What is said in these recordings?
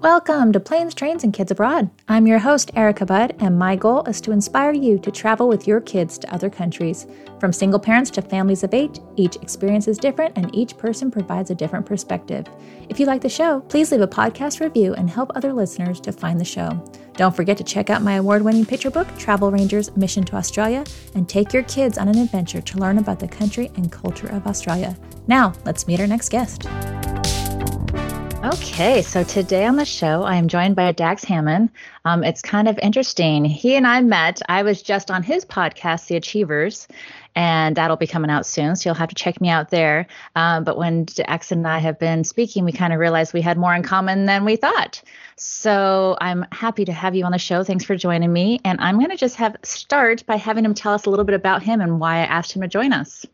Welcome to Planes, Trains, and Kids Abroad. I'm your host, Erica Budd, and my goal is to inspire you to travel with your kids to other countries. From single parents to families of eight, each experience is different and each person provides a different perspective. If you like the show, please leave a podcast review and help other listeners to find the show. Don't forget to check out my award winning picture book, Travel Rangers Mission to Australia, and take your kids on an adventure to learn about the country and culture of Australia. Now, let's meet our next guest. Okay, so today on the show, I am joined by Dax Hamman. Um, it's kind of interesting. He and I met. I was just on his podcast, The Achievers, and that'll be coming out soon. So you'll have to check me out there. Um, but when Dax and I have been speaking, we kind of realized we had more in common than we thought. So I'm happy to have you on the show. Thanks for joining me. And I'm going to just have start by having him tell us a little bit about him and why I asked him to join us.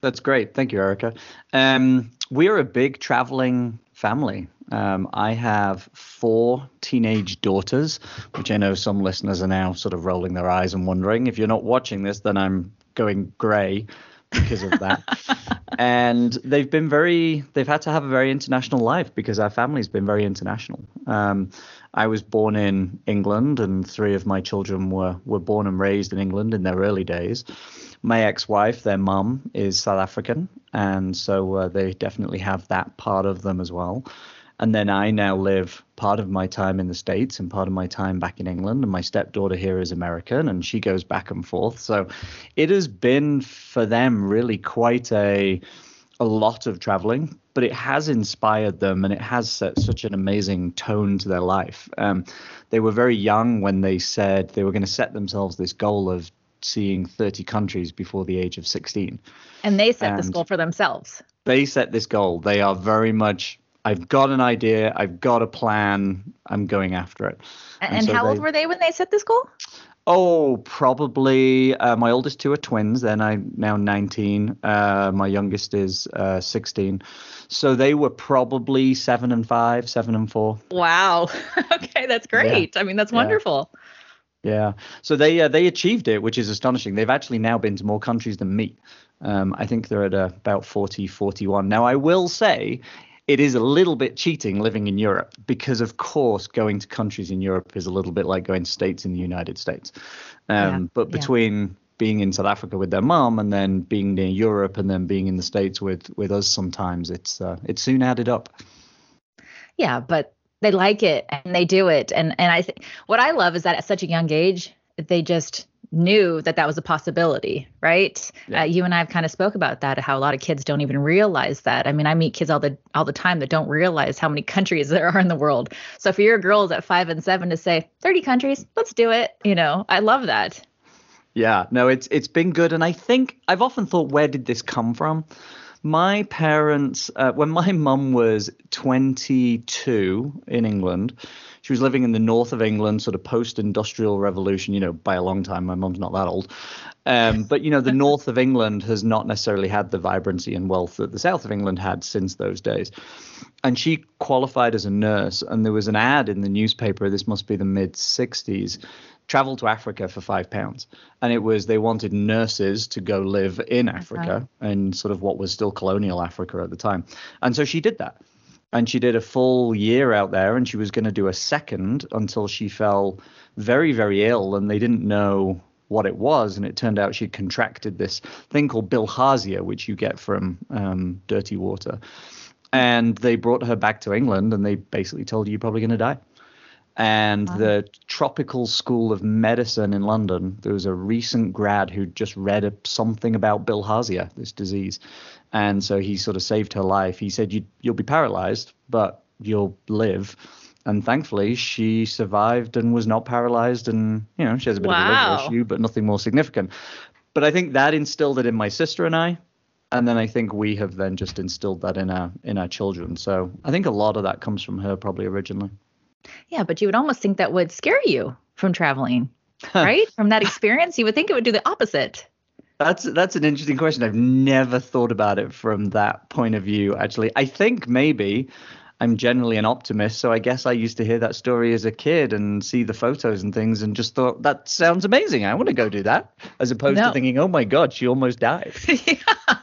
That's great. Thank you, Erica. Um, we're a big traveling family. Um, I have four teenage daughters, which I know some listeners are now sort of rolling their eyes and wondering. If you're not watching this, then I'm going grey because of that. and they've been very, they've had to have a very international life because our family's been very international. Um, I was born in England, and three of my children were were born and raised in England in their early days. My ex-wife, their mum, is South African, and so uh, they definitely have that part of them as well. And then I now live part of my time in the States and part of my time back in England. And my stepdaughter here is American and she goes back and forth. So it has been for them really quite a a lot of traveling, but it has inspired them and it has set such an amazing tone to their life. Um, they were very young when they said they were going to set themselves this goal of seeing 30 countries before the age of 16. And they set and this goal for themselves. They set this goal. They are very much I've got an idea, I've got a plan, I'm going after it. And, and so how they, old were they when they set this goal? Oh, probably uh, my oldest two are twins. Then I'm now 19. Uh, my youngest is uh, 16. So they were probably seven and five, seven and four. Wow. okay, that's great. Yeah. I mean, that's wonderful. Yeah. So they uh, they achieved it, which is astonishing. They've actually now been to more countries than me. Um, I think they're at uh, about 40, 41. Now, I will say it is a little bit cheating living in Europe because, of course, going to countries in Europe is a little bit like going to states in the United States. Um, yeah, but between yeah. being in South Africa with their mom and then being near Europe and then being in the states with with us, sometimes it's uh, it's soon added up. Yeah, but they like it and they do it, and and I think what I love is that at such a young age they just knew that that was a possibility, right? Yeah. Uh, you and I have kind of spoke about that, how a lot of kids don't even realize that. I mean, I meet kids all the all the time that don't realize how many countries there are in the world. So for your girls at five and seven to say 30 countries, let's do it. You know, I love that. Yeah, no, it's it's been good, and I think I've often thought, where did this come from? My parents, uh, when my mum was 22 in England, she was living in the north of England, sort of post-industrial revolution. You know, by a long time. My mum's not that old, um, but you know, the north of England has not necessarily had the vibrancy and wealth that the south of England had since those days. And she qualified as a nurse, and there was an ad in the newspaper. This must be the mid '60s travel to Africa for five pounds. And it was they wanted nurses to go live in Africa okay. and sort of what was still colonial Africa at the time. And so she did that and she did a full year out there and she was going to do a second until she fell very very ill and they didn't know what it was. And it turned out she'd contracted this thing called bilharzia which you get from um, dirty water. And they brought her back to england and they basically told her you're probably going to die and wow. the tropical school of medicine in london there was a recent grad who just read a, something about bilharzia this disease and so he sort of saved her life. He said, you, "You'll be paralyzed, but you'll live." And thankfully, she survived and was not paralyzed, and you know she has a bit wow. of a liver issue, but nothing more significant. But I think that instilled it in my sister and I, and then I think we have then just instilled that in our in our children. So I think a lot of that comes from her probably originally. Yeah, but you would almost think that would scare you from traveling, right? from that experience, you would think it would do the opposite. That's that's an interesting question. I've never thought about it from that point of view. Actually, I think maybe I'm generally an optimist, so I guess I used to hear that story as a kid and see the photos and things, and just thought that sounds amazing. I want to go do that, as opposed no. to thinking, oh my god, she almost died. yeah.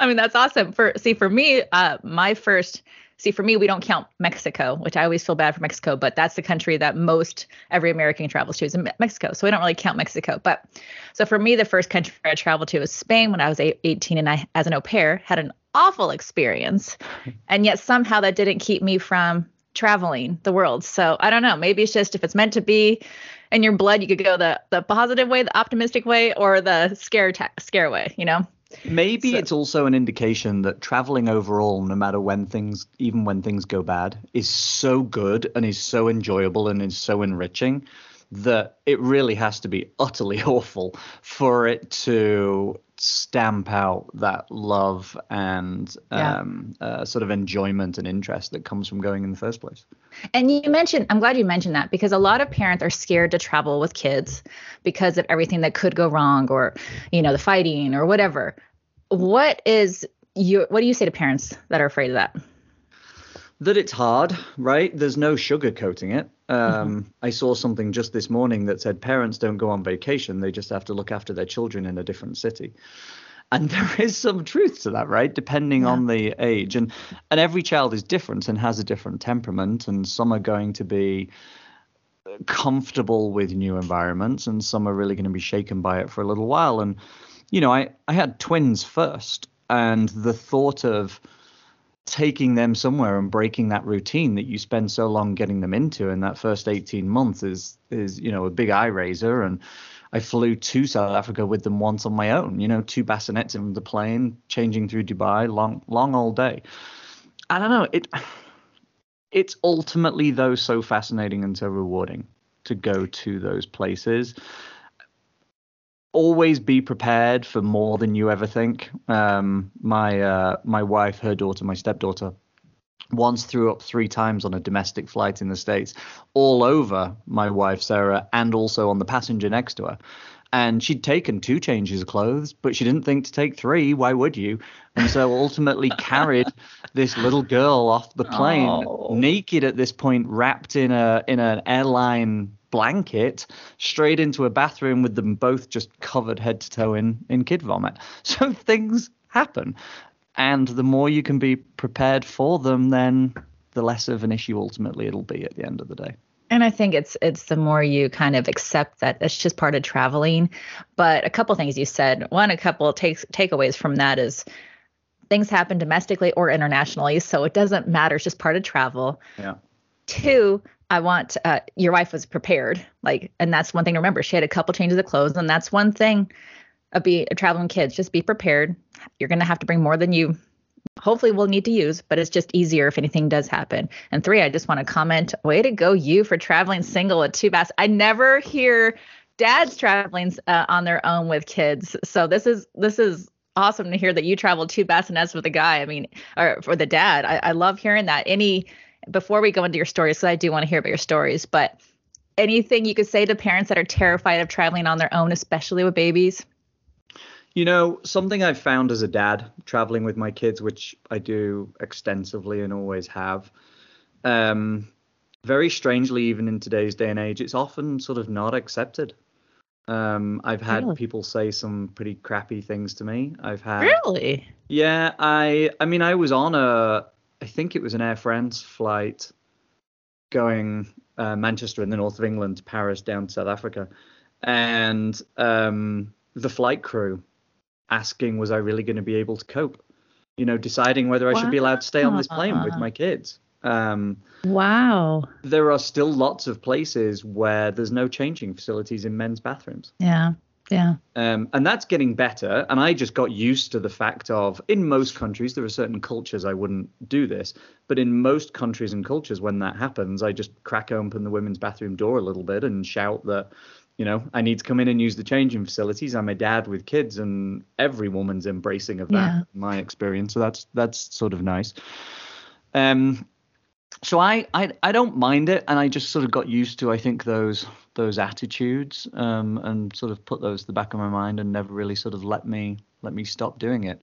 I mean, that's awesome. For see, for me, uh, my first see for me we don't count Mexico, which I always feel bad for Mexico, but that's the country that most every American travels to is Mexico. So we don't really count Mexico. But so for me, the first country I traveled to was Spain when I was 18, and I, as an au pair, had an awful experience, and yet somehow that didn't keep me from traveling the world. So I don't know. Maybe it's just if it's meant to be in your blood, you could go the the positive way, the optimistic way, or the scare ta- scare way. You know. Maybe so. it's also an indication that traveling overall, no matter when things, even when things go bad, is so good and is so enjoyable and is so enriching that it really has to be utterly awful for it to stamp out that love and yeah. um, uh, sort of enjoyment and interest that comes from going in the first place. And you mentioned, I'm glad you mentioned that because a lot of parents are scared to travel with kids because of everything that could go wrong or, you know, the fighting or whatever. What is you? What do you say to parents that are afraid of that? That it's hard, right? There's no sugarcoating it. Um, mm-hmm. I saw something just this morning that said parents don't go on vacation; they just have to look after their children in a different city. And there is some truth to that, right? Depending yeah. on the age, and and every child is different and has a different temperament, and some are going to be comfortable with new environments, and some are really going to be shaken by it for a little while. And you know, I I had twins first, and the thought of taking them somewhere and breaking that routine that you spend so long getting them into in that first 18 months is is you know a big eye raiser and I flew to South Africa with them once on my own, you know, two bassinets in the plane, changing through Dubai, long, long all day. I don't know. It, it's ultimately though so fascinating and so rewarding to go to those places always be prepared for more than you ever think. Um, my uh, my wife, her daughter, my stepdaughter, once threw up three times on a domestic flight in the states, all over my wife Sarah, and also on the passenger next to her. And she'd taken two changes of clothes, but she didn't think to take three. Why would you? And so ultimately carried this little girl off the plane, oh. naked at this point, wrapped in a in an airline blanket straight into a bathroom with them both just covered head to toe in in kid vomit. So things happen, and the more you can be prepared for them, then the less of an issue ultimately it'll be at the end of the day. And I think it's it's the more you kind of accept that it's just part of traveling. But a couple things you said. One, a couple takes takeaways from that is things happen domestically or internationally, so it doesn't matter. It's just part of travel. Yeah. Two, I want uh, your wife was prepared, like, and that's one thing to remember. She had a couple changes of clothes, and that's one thing. Of be a traveling kids, just be prepared. You're gonna have to bring more than you hopefully we'll need to use, but it's just easier if anything does happen. And three, I just want to comment, way to go you for traveling single with two bass. I never hear dads traveling uh, on their own with kids. So this is this is awesome to hear that you traveled two bassinets with a guy. I mean, or for the dad. I, I love hearing that. Any before we go into your stories, because I do want to hear about your stories, but anything you could say to parents that are terrified of traveling on their own, especially with babies? You know, something I've found as a dad traveling with my kids, which I do extensively and always have, um, very strangely, even in today's day and age, it's often sort of not accepted. Um, I've had really? people say some pretty crappy things to me. I've had really, yeah. I, I mean, I was on a I think it was an Air France flight going uh, Manchester in the north of England to Paris down to South Africa, and um, the flight crew asking, was I really going to be able to cope? You know, deciding whether I wow. should be allowed to stay on this plane with my kids. Um, wow. There are still lots of places where there's no changing facilities in men's bathrooms. Yeah. Yeah. Um, and that's getting better. And I just got used to the fact of, in most countries, there are certain cultures I wouldn't do this. But in most countries and cultures, when that happens, I just crack open the women's bathroom door a little bit and shout that, you know, I need to come in and use the changing facilities. I'm a dad with kids, and every woman's embracing of that, yeah. my experience. So that's that's sort of nice. Um, so I, I I don't mind it, and I just sort of got used to I think those those attitudes um, and sort of put those to the back of my mind and never really sort of let me let me stop doing it.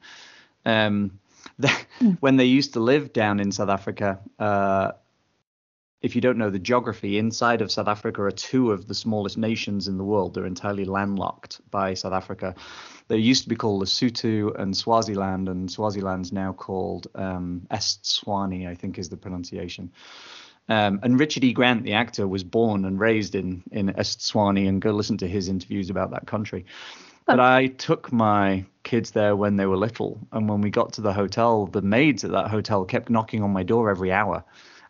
Um, the, mm. when they used to live down in South Africa, uh, if you don't know the geography, inside of South Africa are two of the smallest nations in the world. They're entirely landlocked by South Africa. They used to be called Lesotho and Swaziland, and Swaziland's now called um, Eswatini, I think is the pronunciation. Um, and Richard E. Grant, the actor, was born and raised in in Eswatini, and go listen to his interviews about that country. But I took my kids there when they were little, and when we got to the hotel, the maids at that hotel kept knocking on my door every hour,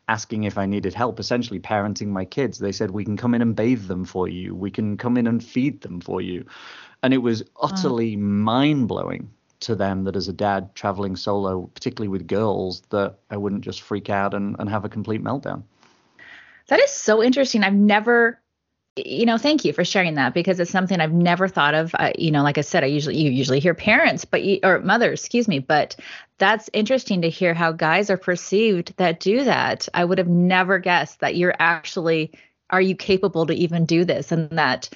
asking if I needed help, essentially parenting my kids. They said, "We can come in and bathe them for you. We can come in and feed them for you," and it was utterly mind blowing to them that as a dad traveling solo, particularly with girls, that I wouldn't just freak out and, and have a complete meltdown. That is so interesting. I've never you know, thank you for sharing that because it's something I've never thought of. I, you know, like I said, I usually you usually hear parents, but you, or mothers, excuse me, but that's interesting to hear how guys are perceived that do that. I would have never guessed that you're actually are you capable to even do this and that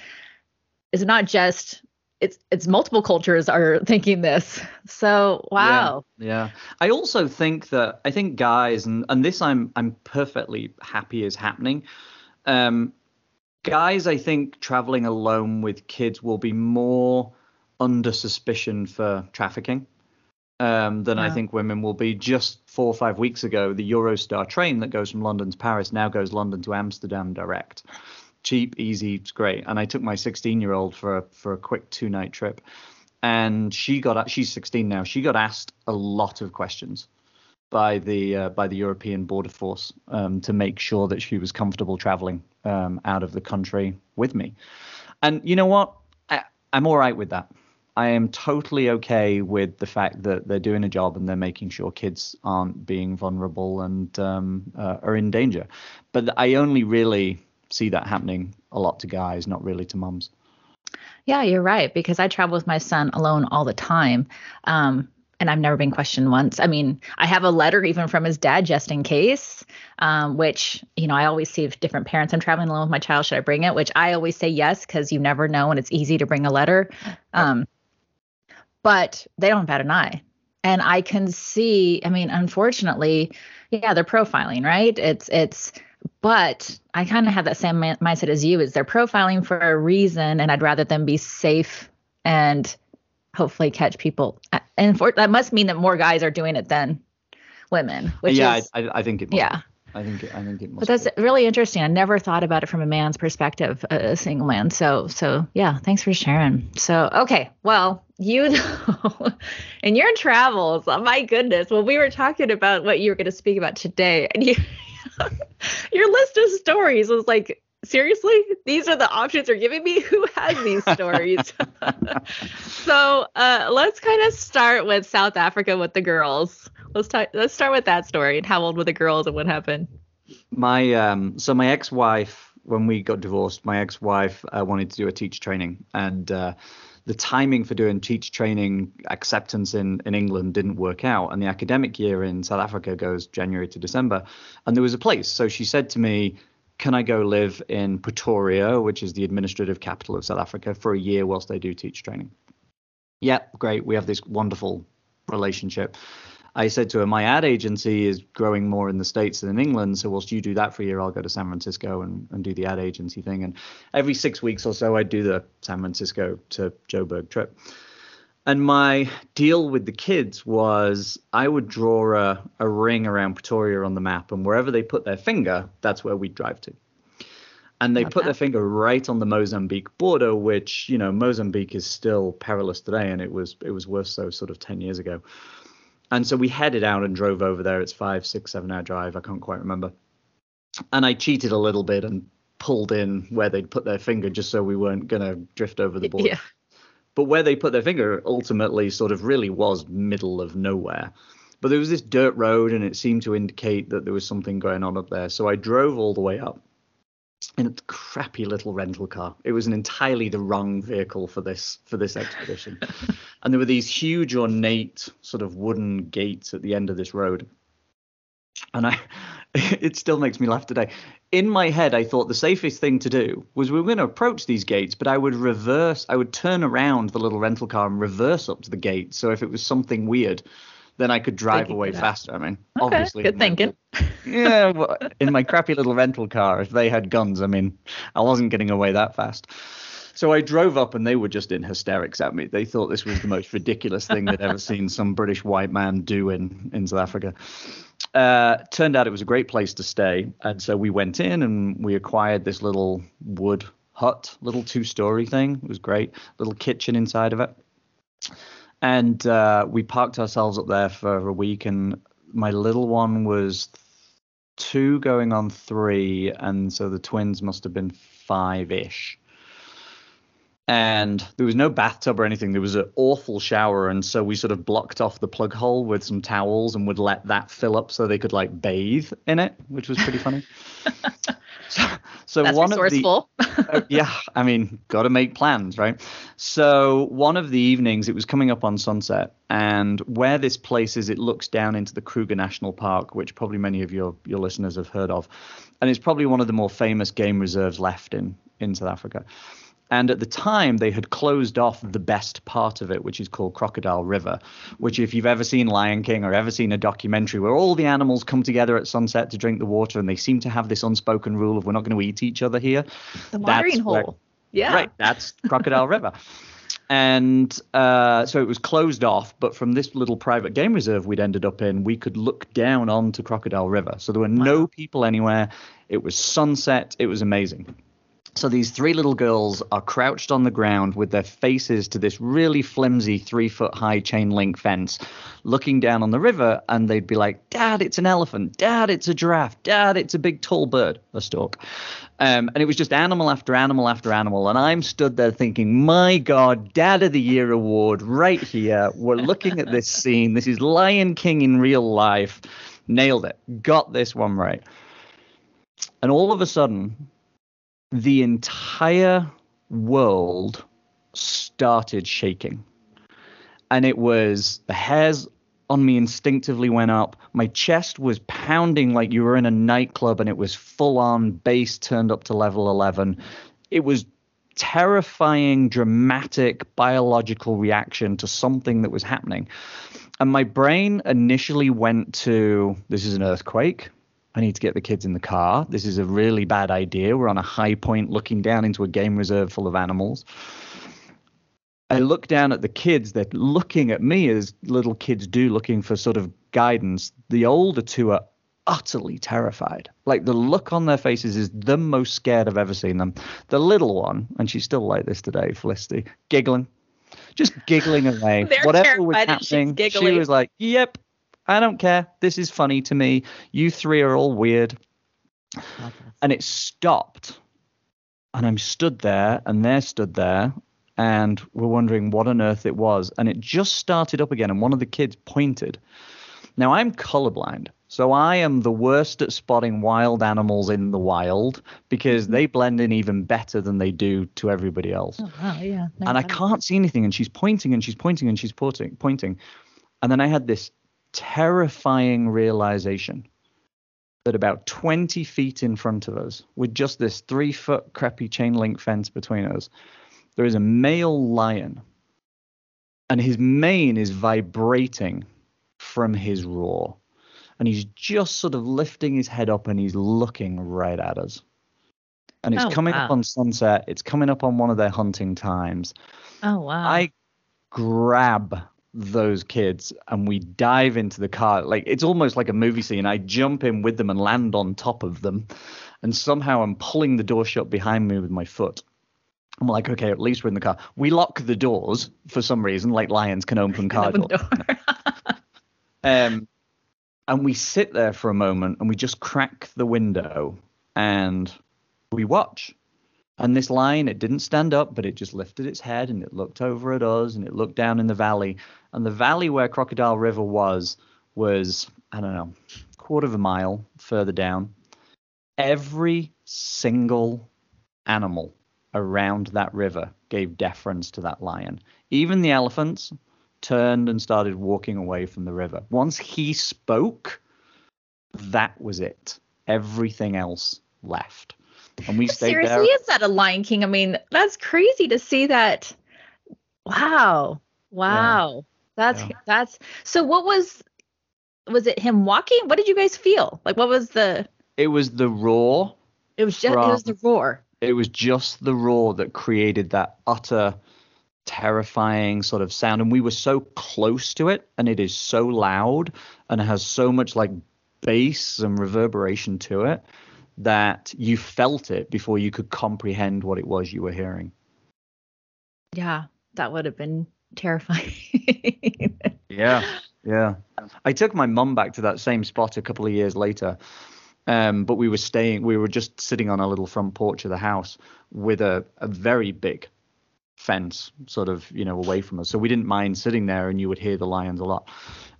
is not just it's it's multiple cultures are thinking this. So wow. Yeah, yeah. I also think that I think guys and and this I'm I'm perfectly happy is happening. Um guys, I think traveling alone with kids will be more under suspicion for trafficking um, than I think women will be. Just four or five weeks ago, the Eurostar train that goes from London to Paris now goes London to Amsterdam direct. Cheap, easy, it's great. And I took my 16 year old for a, for a quick two night trip, and she got she's 16 now. She got asked a lot of questions by the uh, by the European Border Force um, to make sure that she was comfortable traveling um, out of the country with me. And you know what? I, I'm all right with that. I am totally okay with the fact that they're doing a job and they're making sure kids aren't being vulnerable and um, uh, are in danger. But I only really see that happening a lot to guys, not really to mums. Yeah, you're right. Because I travel with my son alone all the time. Um, and I've never been questioned once. I mean, I have a letter even from his dad just in case, um, which, you know, I always see if different parents I'm traveling alone with my child, should I bring it? Which I always say yes, because you never know and it's easy to bring a letter. Um, but they don't bat an eye. And I can see, I mean, unfortunately, yeah, they're profiling, right? It's, it's, but I kind of have that same mindset as you is they're profiling for a reason and I'd rather them be safe and hopefully catch people. And for, that must mean that more guys are doing it than women. Which yeah, is, I, I think it. yeah. Be. I think I think it must. But that's be. really interesting. I never thought about it from a man's perspective, a single man. So so yeah, thanks for sharing. So okay, well you know, in your travels, oh my goodness. Well, we were talking about what you were going to speak about today, and you your list of stories was like seriously these are the options you're giving me who has these stories so uh, let's kind of start with south africa with the girls let's talk let's start with that story and how old were the girls and what happened my um so my ex-wife when we got divorced my ex-wife uh, wanted to do a teach training and uh, the timing for doing teach training acceptance in, in England didn't work out. And the academic year in South Africa goes January to December. And there was a place. So she said to me, can I go live in Pretoria, which is the administrative capital of South Africa, for a year whilst I do teach training? Yeah, great. We have this wonderful relationship. I said to her, my ad agency is growing more in the States than in England. So whilst you do that for a year, I'll go to San Francisco and, and do the ad agency thing. And every six weeks or so, I'd do the San Francisco to Joburg trip. And my deal with the kids was I would draw a, a ring around Pretoria on the map, and wherever they put their finger, that's where we'd drive to. And they okay. put their finger right on the Mozambique border, which you know Mozambique is still perilous today, and it was it was worse so sort of ten years ago. And so we headed out and drove over there. It's five, six, seven hour drive. I can't quite remember. And I cheated a little bit and pulled in where they'd put their finger just so we weren't going to drift over the border. Yeah. But where they put their finger ultimately sort of really was middle of nowhere. But there was this dirt road, and it seemed to indicate that there was something going on up there. So I drove all the way up in a crappy little rental car. It was an entirely the wrong vehicle for this for this expedition. and there were these huge ornate sort of wooden gates at the end of this road. And I it still makes me laugh today. In my head, I thought the safest thing to do was we were going to approach these gates, but I would reverse, I would turn around the little rental car and reverse up to the gate. So if it was something weird, then I could drive Thinking away faster. I mean, Okay, obviously. good in my thinking. yeah, well, in my crappy little rental car, if they had guns, I mean, I wasn't getting away that fast. So I drove up and they were just in hysterics at me. They thought this was the most ridiculous thing they'd ever seen some British white man do in, in South Africa. Uh, turned out it was a great place to stay. And so we went in and we acquired this little wood hut, little two story thing. It was great. Little kitchen inside of it. And uh, we parked ourselves up there for a week. And my little one was two going on three. And so the twins must have been five ish and there was no bathtub or anything. There was an awful shower, and so we sort of blocked off the plug hole with some towels and would let that fill up so they could like bathe in it, which was pretty funny. so, so That's one of the uh, yeah, I mean, got to make plans, right? So one of the evenings, it was coming up on sunset, and where this place is, it looks down into the Kruger National Park, which probably many of your your listeners have heard of, and it's probably one of the more famous game reserves left in in South Africa. And at the time, they had closed off the best part of it, which is called Crocodile River. Which, if you've ever seen Lion King or ever seen a documentary where all the animals come together at sunset to drink the water, and they seem to have this unspoken rule of we're not going to eat each other here. the watering that's where- hole. Yeah. Right, that's Crocodile River. And uh, so it was closed off, but from this little private game reserve we'd ended up in, we could look down onto Crocodile River. So there were no people anywhere. It was sunset. It was amazing. So these three little girls are crouched on the ground with their faces to this really flimsy three foot high chain link fence, looking down on the river, and they'd be like, Dad, it's an elephant. Dad, it's a giraffe. Dad, it's a big tall bird, a stork. Um, and it was just animal after animal after animal. And I'm stood there thinking, my God, Dad of the Year award right here. We're looking at this scene. This is Lion King in real life. Nailed it. Got this one right. And all of a sudden, the entire world started shaking. And it was the hairs on me instinctively went up. My chest was pounding like you were in a nightclub and it was full on bass turned up to level 11. It was terrifying, dramatic biological reaction to something that was happening. And my brain initially went to this is an earthquake. I need to get the kids in the car. This is a really bad idea. We're on a high point looking down into a game reserve full of animals. I look down at the kids. They're looking at me as little kids do, looking for sort of guidance. The older two are utterly terrified. Like the look on their faces is the most scared I've ever seen them. The little one, and she's still like this today, Felicity, giggling, just giggling away. They're Whatever was terrified and she's happening, she was like, "Yep, I don't care. This is funny to me. You three are all weird." And it stopped. And I'm stood there, and they're stood there, and we're wondering what on earth it was. And it just started up again, and one of the kids pointed. Now, I'm colorblind, so I am the worst at spotting wild animals in the wild because they blend in even better than they do to everybody else Oh, wow, yeah. and I can't see anything. And she's pointing and she's pointing and she's pointing, pointing. And then I had this terrifying realization that about 20 feet in front of us, with just this three foot crappy chain link fence between us, there is a male lion. And his mane is vibrating from his roar. And he's just sort of lifting his head up and he's looking right at us. And it's Oh, coming up on sunset. It's coming up on one of their hunting times. Oh wow. I grab those kids and we dive into the car. Like it's almost like a movie scene. I jump in with them and land on top of them. And somehow I'm pulling the door shut behind me with my foot. I'm like, okay, at least we're in the car. We lock the doors for some reason, like lions can open car Open doors. door. Um, and we sit there for a moment and we just crack the window and we watch. And this lion, it didn't stand up, but it just lifted its head and it looked over at us and it looked down in the valley. And the valley where Crocodile River was, was, I don't know, quarter of a mile further down. Every single animal around that river gave deference to that lion. Even the elephants turned and started walking away from the river. Once he spoke, that was it. Everything else left. And we stayed Seriously, is that a Lion King? I mean, that's crazy to see that. Wow. Wow. That's Yeah. that's so what was was it him walking? What did you guys feel? Like what was the It was the roar. It was just it was the roar. It was just the roar that created that utter terrifying sort of sound and we were so close to it and it is so loud and it has so much like bass and reverberation to it that you felt it before you could comprehend what it was you were hearing. Yeah, that would have been terrifying. yeah, yeah. I took my mum back to that same spot a couple of years later. Um, but we were staying, we were just sitting on a little front porch of the house with a, a very big fence sort of, you know, away from us. So we didn't mind sitting there and you would hear the lions a lot.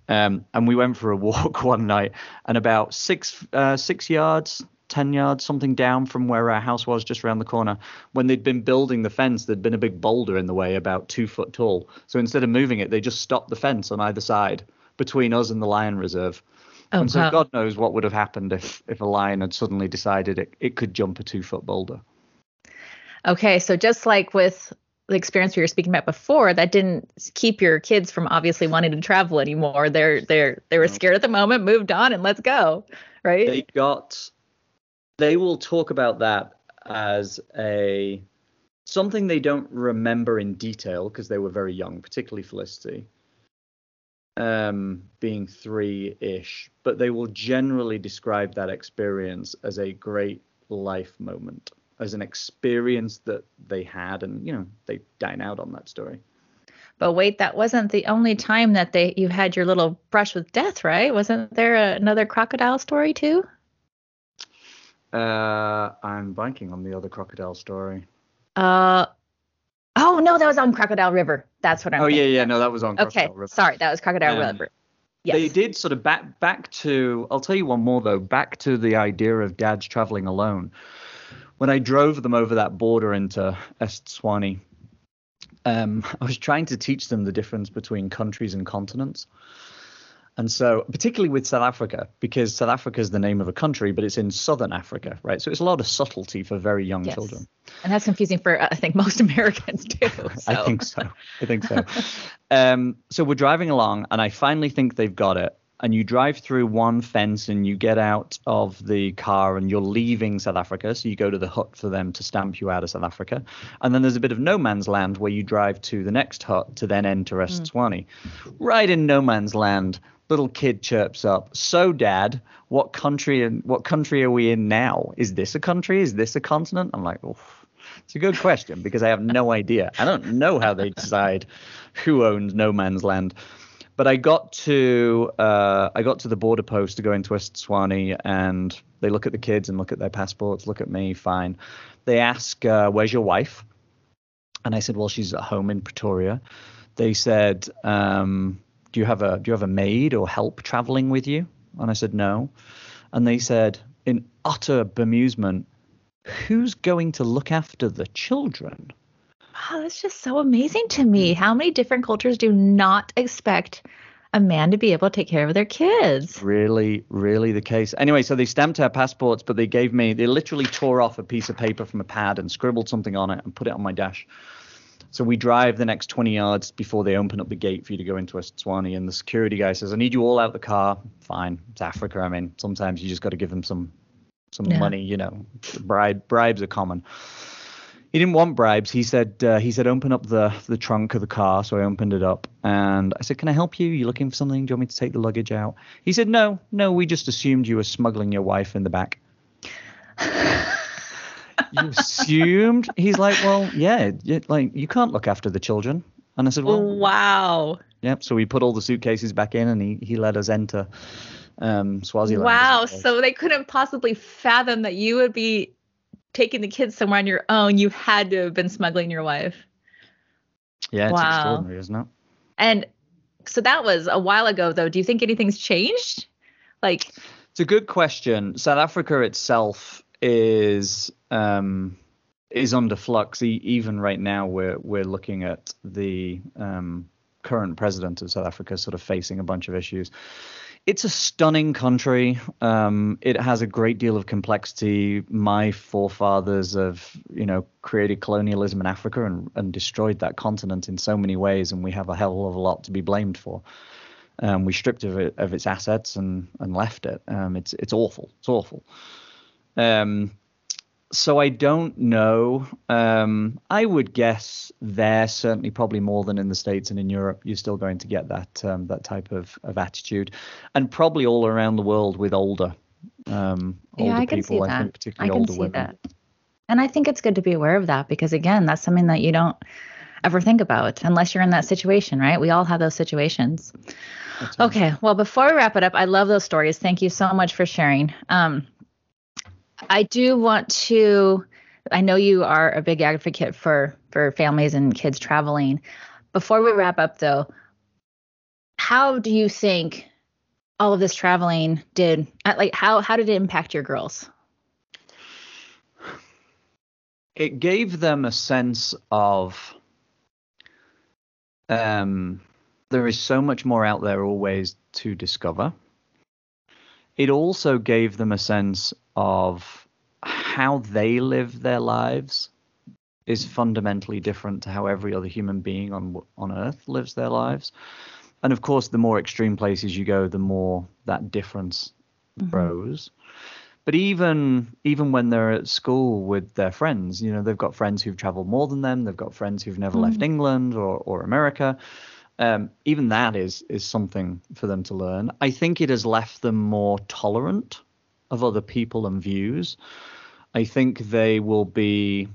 Um, and we went for a walk one night and about six, uh, six yards, 10 yards, something down from where our house was just around the corner. When they'd been building the fence, there'd been a big boulder in the way, about two foot tall. So instead of moving it, they just stopped the fence on either side between us and the lion reserve. Oh, and so wow. God knows what would have happened if, if a lion had suddenly decided it, it could jump a two foot boulder. Okay, so just like with the experience we were speaking about before, that didn't keep your kids from obviously wanting to travel anymore. They're they're they were scared at the moment, moved on, and let's go. Right? They got they will talk about that as a something they don't remember in detail because they were very young, particularly Felicity, um, being three ish. But they will generally describe that experience as a great life moment, as an experience that they had, and you know they dine out on that story. But wait, that wasn't the only time that they you had your little brush with death, right? Wasn't there a, another crocodile story too? Uh, I'm blanking on the other crocodile story. Uh, oh no, that was on Crocodile River. That's what I'm. Oh yeah, yeah, no, that was on. Crocodile okay, River. sorry, that was Crocodile um, River. Yes. They did sort of back back to. I'll tell you one more though. Back to the idea of dads traveling alone. When I drove them over that border into Eswatini, um, I was trying to teach them the difference between countries and continents. And so, particularly with South Africa, because South Africa is the name of a country, but it's in southern Africa, right? So it's a lot of subtlety for very young yes. children. And that's confusing for, I think, most Americans too. So. I think so. I think so. um, so we're driving along, and I finally think they've got it. And you drive through one fence and you get out of the car and you're leaving South Africa. So you go to the hut for them to stamp you out of South Africa. And then there's a bit of no man's land where you drive to the next hut to then enter Eswatini. Mm. Right in no man's land, little kid chirps up, "So, Dad, what country and what country are we in now? Is this a country? Is this a continent?" I'm like, "Oh, it's a good question because I have no idea. I don't know how they decide who owns no man's land." But I got to uh, I got to the border post to go into Eswatini, and they look at the kids and look at their passports, look at me, fine. They ask, uh, "Where's your wife?" And I said, "Well, she's at home in Pretoria." They said, um, do you have a do you have a maid or help traveling with you? And I said no. And they said in utter bemusement, who's going to look after the children? Wow, that's just so amazing to me. Mm. How many different cultures do not expect a man to be able to take care of their kids? Really, really the case. Anyway, so they stamped our passports, but they gave me, they literally tore off a piece of paper from a pad and scribbled something on it and put it on my dash. So we drive the next 20 yards before they open up the gate for you to go into Eswatini, and the security guy says, "I need you all out the car." Fine, it's Africa. I mean, sometimes you just got to give them some some yeah. money. You know, bribe bribes are common. He didn't want bribes. He said uh, he said open up the the trunk of the car. So I opened it up, and I said, "Can I help you? You're looking for something? Do you want me to take the luggage out?" He said, "No, no. We just assumed you were smuggling your wife in the back." you assumed? He's like, well, yeah, like you can't look after the children. And I said, well, wow. Yep. So we put all the suitcases back in, and he he let us enter um, Swaziland. Wow. So they couldn't possibly fathom that you would be taking the kids somewhere on your own. You had to have been smuggling your wife. Yeah, it's wow. extraordinary, isn't it? And so that was a while ago, though. Do you think anything's changed? Like, it's a good question. South Africa itself is um, is under flux. even right now, we're we're looking at the um, current president of South Africa sort of facing a bunch of issues. It's a stunning country. Um, it has a great deal of complexity. My forefathers have, you know, created colonialism in Africa and, and destroyed that continent in so many ways, and we have a hell of a lot to be blamed for. Um, we stripped of it of its assets and and left it. Um, it's it's awful. It's awful. Um, so I don't know. Um, I would guess there certainly probably more than in the states and in Europe. You're still going to get that um, that type of, of attitude, and probably all around the world with older um, older yeah, I can people. See that. I think particularly I can older see women. That. And I think it's good to be aware of that because again, that's something that you don't ever think about unless you're in that situation, right? We all have those situations. Okay, well, before we wrap it up, I love those stories. Thank you so much for sharing. Um, I do want to. I know you are a big advocate for for families and kids traveling. Before we wrap up, though, how do you think all of this traveling did? Like, how how did it impact your girls? It gave them a sense of um, there is so much more out there always to discover. It also gave them a sense of how they live their lives is fundamentally different to how every other human being on on earth lives their lives. And of course, the more extreme places you go, the more that difference mm-hmm. grows. But even even when they're at school with their friends, you know, they've got friends who've traveled more than them. They've got friends who've never mm. left England or or America. Um, even that is is something for them to learn. I think it has left them more tolerant of other people and views. I think they will be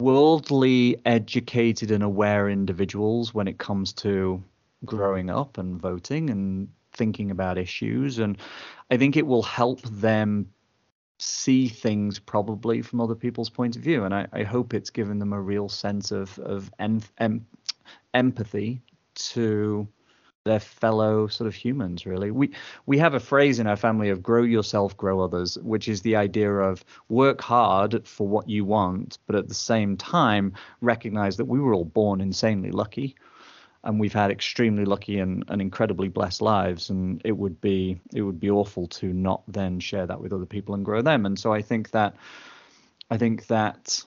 worldly educated and aware individuals when it comes to growing up and voting and thinking about issues. And I think it will help them see things probably from other people's point of view. And I, I hope it's given them a real sense of, of em, em, empathy to their fellow sort of humans really. We we have a phrase in our family of grow yourself grow others which is the idea of work hard for what you want but at the same time recognize that we were all born insanely lucky. And we've had extremely lucky and, and incredibly blessed lives. And it would be it would be awful to not then share that with other people and grow them. And so i think that i think that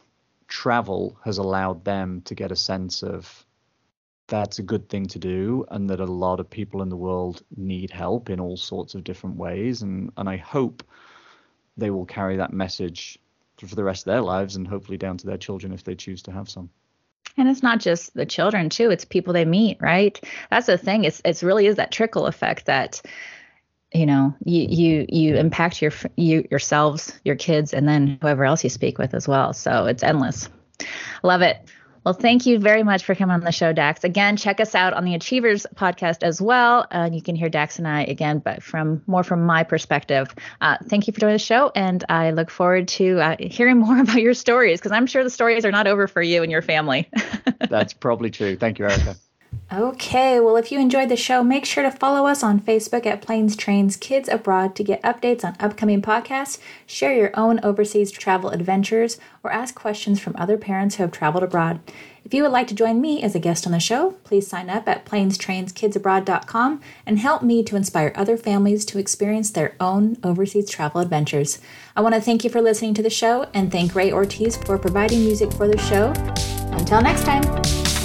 travel has allowed them to get a sense of that's a good thing to do and that a lot of people in the world need help in all sorts of different ways and and i hope they will carry that message for the rest of their lives and hopefully down to their children if they choose to have some and it's not just the children too; it's people they meet, right? That's the thing. It's it's really is that trickle effect that you know you you you impact your you yourselves, your kids, and then whoever else you speak with as well. So it's endless. Love it. Well, thank you very much for coming on the show, Dax. Again, check us out on the Achievers podcast as well. Uh, you can hear Dax and I again, but from more from my perspective. Uh, thank you for joining the show, and I look forward to uh, hearing more about your stories because I'm sure the stories are not over for you and your family. That's probably true. Thank you, Erica. Okay, well, if you enjoyed the show, make sure to follow us on Facebook at Planes Trains Kids Abroad to get updates on upcoming podcasts, share your own overseas travel adventures, or ask questions from other parents who have traveled abroad. If you would like to join me as a guest on the show, please sign up at planestrainskidsabroad.com and help me to inspire other families to experience their own overseas travel adventures. I want to thank you for listening to the show and thank Ray Ortiz for providing music for the show. Until next time.